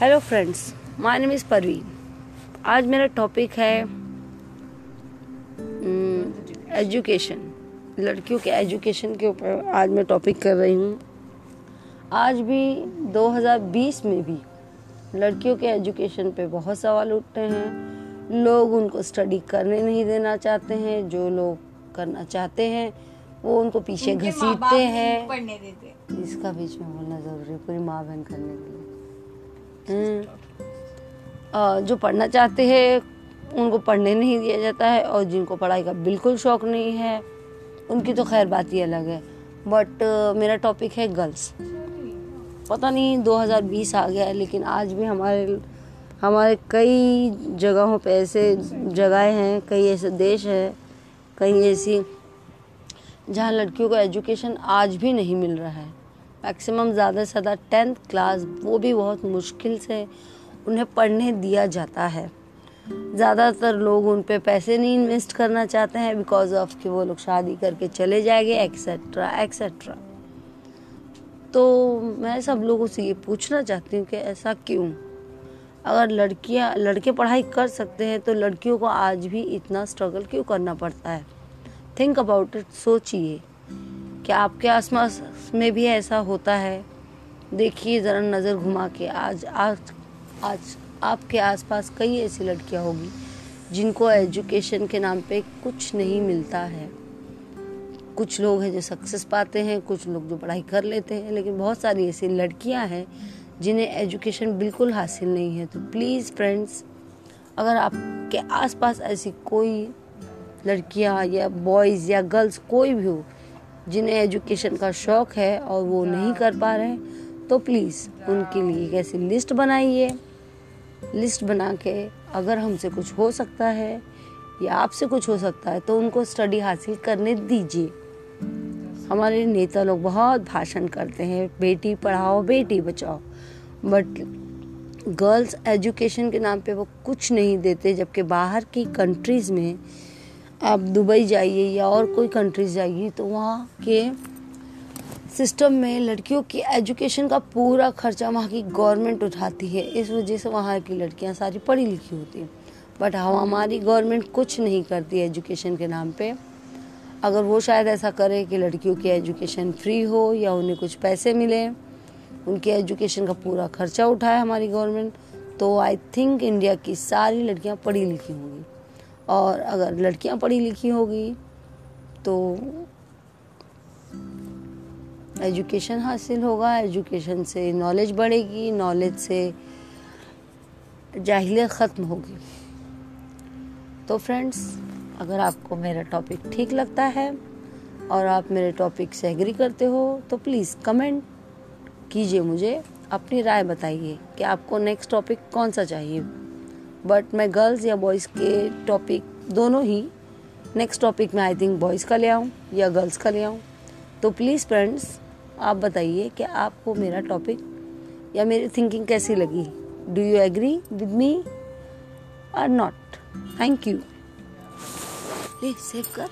Hello friends my name is Parveen आज मेरा topic है एजुकेशन लड़कियों के एजुकेशन के ऊपर आज मैं टॉपिक कर रही हूँ। आज भी 2020 में भी लड़कियों के एजुकेशन पे बहुत सवाल उठते हैं। लोग उनको स्टडी करने नहीं देना चाहते हैं। जो लोग करना चाहते हैं वो उनको पीछे घसीटते हैं। पढ़ने देते इसका बीच में बोलना ज़रूरी है पूरी माँ बहन करने के लिए। हम्म। जो पढ़ना चाहते हैं, उनको पढ़ने नहीं दिया जाता है और जिनको पढ़ाई का बिल्कुल शौक नहीं है, उनकी तो खैर बात ही अलग है। बट मेरा टॉपिक है गर्ल्स पता नहीं 2020 आ गया है, लेकिन आज भी हमारे हमारे कई जगहों पे ऐसे जगहें हैं, कई ऐसे देश हैं, कई ऐसी जहाँ लड़कियों को एजुकेशन आज भी नहीं मिल रहा है। मैक्सिमम ज़्यादा से ज़्यादा टेंथ क्लास वो भी बहुत मुश्किल से उन्हें पढ़ने दिया जाता है। ज़्यादातर लोग उन पर पैसे नहीं इन्वेस्ट करना चाहते हैं बिकॉज़ ऑफ़ कि वो लोग शादी करके चले जाएँगे एक्सेट्रा एक्सेट्रा तो मैं सब लोगों से ये पूछना चाहती हूँ कि ऐसा क्यों? अगर लड़कियाँ, लड़के पढ़ाई कर सकते हैं तो लड़कियों को आज भी इतना स्ट्रगल क्यों करना पड़ता है? थिंक अबाउट इट सोचिए। क्या आपके आसपास में भी ऐसा होता है? देखिए, ज़रा नज़र घुमा के आज आज आज आपके आसपास कई ऐसी लड़कियाँ होगी जिनको एजुकेशन के नाम पे कुछ नहीं मिलता है। कुछ लोग हैं जो सक्सेस पाते हैं, कुछ लोग जो पढ़ाई कर लेते हैं, लेकिन बहुत सारी ऐसी लड़कियाँ हैं जिन्हें एजुकेशन बिल्कुल हासिल नहीं है। तो प्लीज़ फ्रेंड्स, अगर आपके आसपास ऐसी कोई लड़कियाँ या बॉयज़ या गर्ल्स कोई भी हो जिन्हें एजुकेशन का शौक है और वो नहीं कर पा रहे तो प्लीज़ उनके लिए एक ऐसी लिस्ट बनाइए। लिस्ट बना के अगर हमसे कुछ हो सकता है या आपसे कुछ हो सकता है तो उनको स्टडी हासिल करने दीजिए। हमारे नेता लोग बहुत भाषण करते हैं, Beti Padhao, Beti Bachao. But girls education के नाम पे वो कुछ नहीं देते, जबकि बाहर की कंट्रीज़ में आप दुबई जाइए या और कोई कंट्रीज़ जाइए तो वहाँ के सिस्टम में लड़कियों की एजुकेशन का पूरा खर्चा वहाँ की गवर्नमेंट उठाती है। इस वजह से वहाँ की लड़कियाँ सारी पढ़ी लिखी होती हैं। बट हम, हमारी गवर्नमेंट कुछ नहीं करती एजुकेशन के नाम पे। अगर वो शायद ऐसा करे कि लड़कियों की एजुकेशन फ्री हो या उन्हें कुछ पैसे मिले, उनके एजुकेशन का पूरा खर्चा उठाए हमारी गवर्नमेंट तो आई थिंक इंडिया की सारी लड़कियाँ पढ़ी लिखी होंगी। और अगर लड़कियाँ पढ़ी लिखी होगी तो एजुकेशन हासिल होगा, एजुकेशन से नॉलेज बढ़ेगी नॉलेज से जाहिलियत ख़त्म होगी। तो फ्रेंड्स अगर आपको मेरा टॉपिक ठीक लगता है और आप मेरे टॉपिक से एग्री करते हो तो प्लीज़ कमेंट कीजिए मुझे। अपनी राय बताइए कि आपको नेक्स्ट टॉपिक कौन सा चाहिए। बट मैं गर्ल्स या बॉयज़ के टॉपिक दोनों ही नेक्स्ट टॉपिक में आई थिंक बॉयज़ का ले आऊँ या गर्ल्स का ले आऊँ। तो प्लीज़ फ्रेंड्स आप बताइए कि आपको मेरा टॉपिक या मेरी थिंकिंग कैसी लगी? Do you agree with me or not thank you save कर।